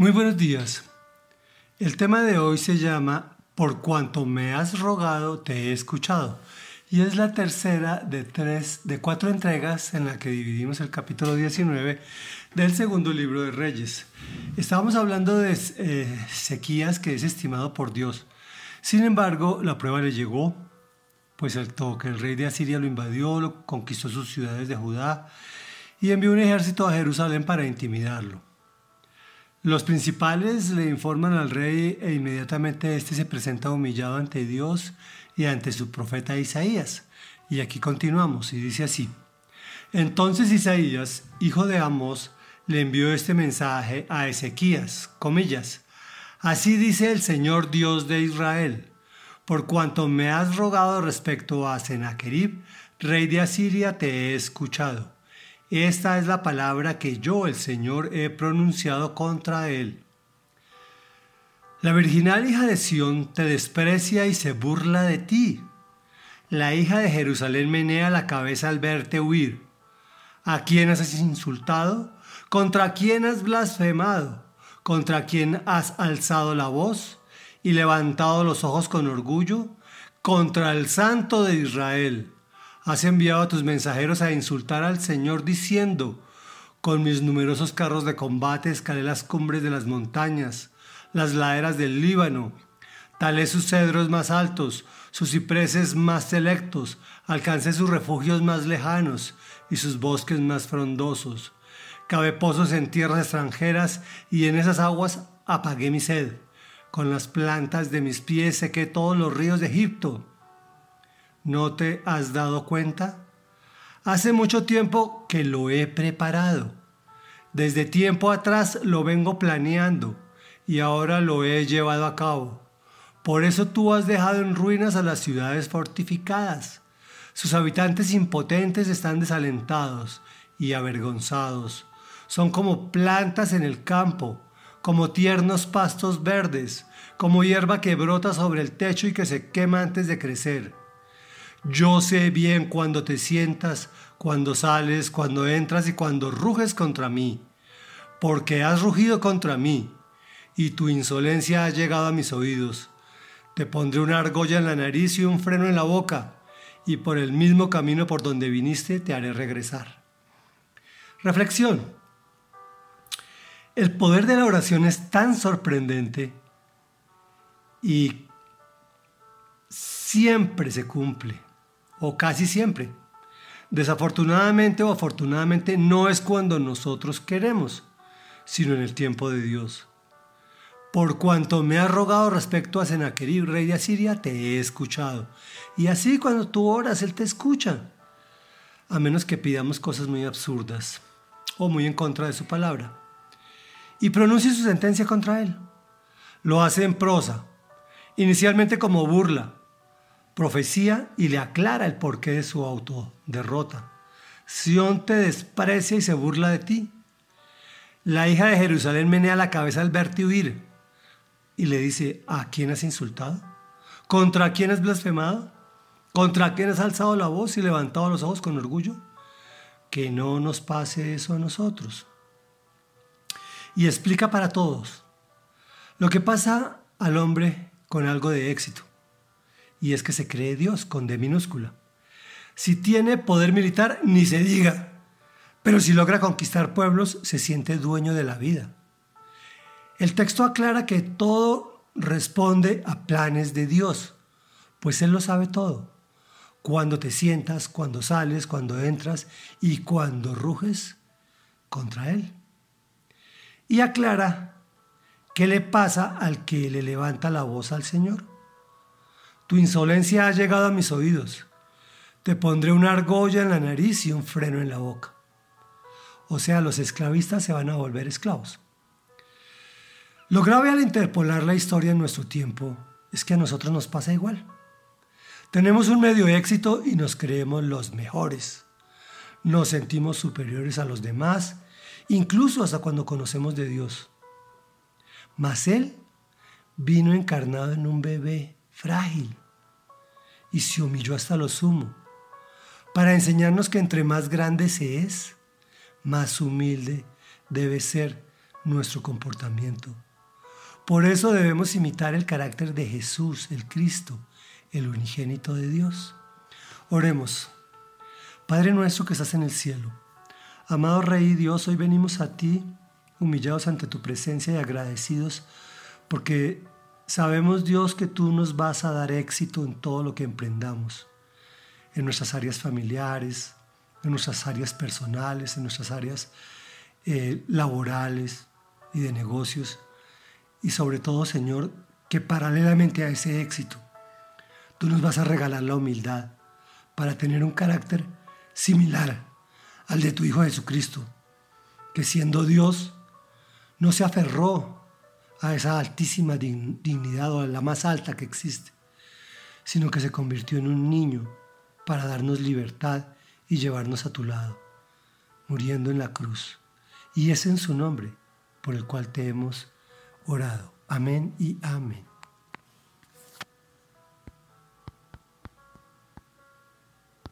Muy buenos días. El tema de hoy se llama Por cuanto me has rogado, te he escuchado. Y es la tercera de, tres, de cuatro entregas en la que dividimos el capítulo 19 del segundo libro de Reyes. Estábamos hablando de eh, Sequías, que es estimado por Dios. Sin embargo, la prueba le llegó, pues el que el rey de Asiria lo invadió, lo conquistó sus ciudades de Judá y envió un ejército a Jerusalén para intimidarlo. Los principales le informan al rey e inmediatamente éste se presenta humillado ante Dios y ante su profeta Isaías. Y aquí continuamos y dice así. Entonces Isaías, hijo de Amos, le envió este mensaje a Ezequías, comillas. Así dice el Señor Dios de Israel, por cuanto me has rogado respecto a Sennacherib, rey de Asiria, te he escuchado. Esta es la palabra que yo, el Señor, he pronunciado contra él. La virginal hija de Sión te desprecia y se burla de ti. La hija de Jerusalén menea la cabeza al verte huir. ¿A quién has insultado? ¿Contra quién has blasfemado? ¿Contra quién has alzado la voz y levantado los ojos con orgullo? Contra el Santo de Israel Has enviado a tus mensajeros a insultar al Señor diciendo, con mis numerosos carros de combate escalé las cumbres de las montañas, las laderas del Líbano, talé sus cedros más altos, sus cipreses más selectos, alcancé sus refugios más lejanos y sus bosques más frondosos. Cavé pozos en tierras extranjeras y en esas aguas apagué mi sed. Con las plantas de mis pies sequé todos los ríos de Egipto. ¿No te has dado cuenta? Hace mucho tiempo que lo he preparado. Desde tiempo atrás lo vengo planeando y ahora lo he llevado a cabo. Por eso tú has dejado en ruinas a las ciudades fortificadas. Sus habitantes impotentes están desalentados y avergonzados. Son como plantas en el campo, como tiernos pastos verdes, como hierba que brota sobre el techo y que se quema antes de crecer. Yo sé bien cuando te sientas, cuando sales, cuando entras y cuando ruges contra mí, porque has rugido contra mí, y tu insolencia ha llegado a mis oídos. Te pondré una argolla en la nariz y un freno en la boca, y por el mismo camino por donde viniste te haré regresar. Reflexión. El poder de la oración es tan sorprendente y siempre se cumple o casi siempre. Desafortunadamente o afortunadamente no es cuando nosotros queremos, sino en el tiempo de Dios. Por cuanto me has rogado respecto a Sennacherib, rey de Asiria, te he escuchado. Y así cuando tú oras, Él te escucha. A menos que pidamos cosas muy absurdas o muy en contra de su palabra. Y pronuncie su sentencia contra Él. Lo hace en prosa, inicialmente como burla, profecía y le aclara el porqué de su autoderrota. Sión te desprecia y se burla de ti. La hija de Jerusalén menea la cabeza al verte huir y le dice, ¿a quién has insultado? ¿Contra quién has blasfemado? ¿Contra quién has alzado la voz y levantado los ojos con orgullo? Que no nos pase eso a nosotros. Y explica para todos lo que pasa al hombre con algo de éxito y es que se cree Dios con D minúscula. Si tiene poder militar, ni se diga, pero si logra conquistar pueblos, se siente dueño de la vida. El texto aclara que todo responde a planes de Dios, pues Él lo sabe todo. Cuando te sientas, cuando sales, cuando entras y cuando ruges contra Él. Y aclara qué le pasa al que le levanta la voz al Señor. Tu insolencia ha llegado a mis oídos. Te pondré una argolla en la nariz y un freno en la boca. O sea, los esclavistas se van a volver esclavos. Lo grave al interpolar la historia en nuestro tiempo es que a nosotros nos pasa igual. Tenemos un medio éxito y nos creemos los mejores. Nos sentimos superiores a los demás, incluso hasta cuando conocemos de Dios. Mas Él vino encarnado en un bebé frágil y se humilló hasta lo sumo, para enseñarnos que entre más grande se es, más humilde debe ser nuestro comportamiento. Por eso debemos imitar el carácter de Jesús, el Cristo, el unigénito de Dios. Oremos. Padre nuestro que estás en el cielo, amado Rey Dios, hoy venimos a ti humillados ante tu presencia y agradecidos porque sabemos Dios que tú nos vas a dar éxito en todo lo que emprendamos, en nuestras áreas familiares, en nuestras áreas personales, en nuestras áreas eh, laborales y de negocios. Y sobre todo, Señor, que paralelamente a ese éxito, tú nos vas a regalar la humildad para tener un carácter similar al de tu Hijo Jesucristo, que siendo Dios, no se aferró a esa altísima dignidad o a la más alta que existe, sino que se convirtió en un niño para darnos libertad y llevarnos a tu lado, muriendo en la cruz. Y es en su nombre por el cual te hemos orado. Amén y amén.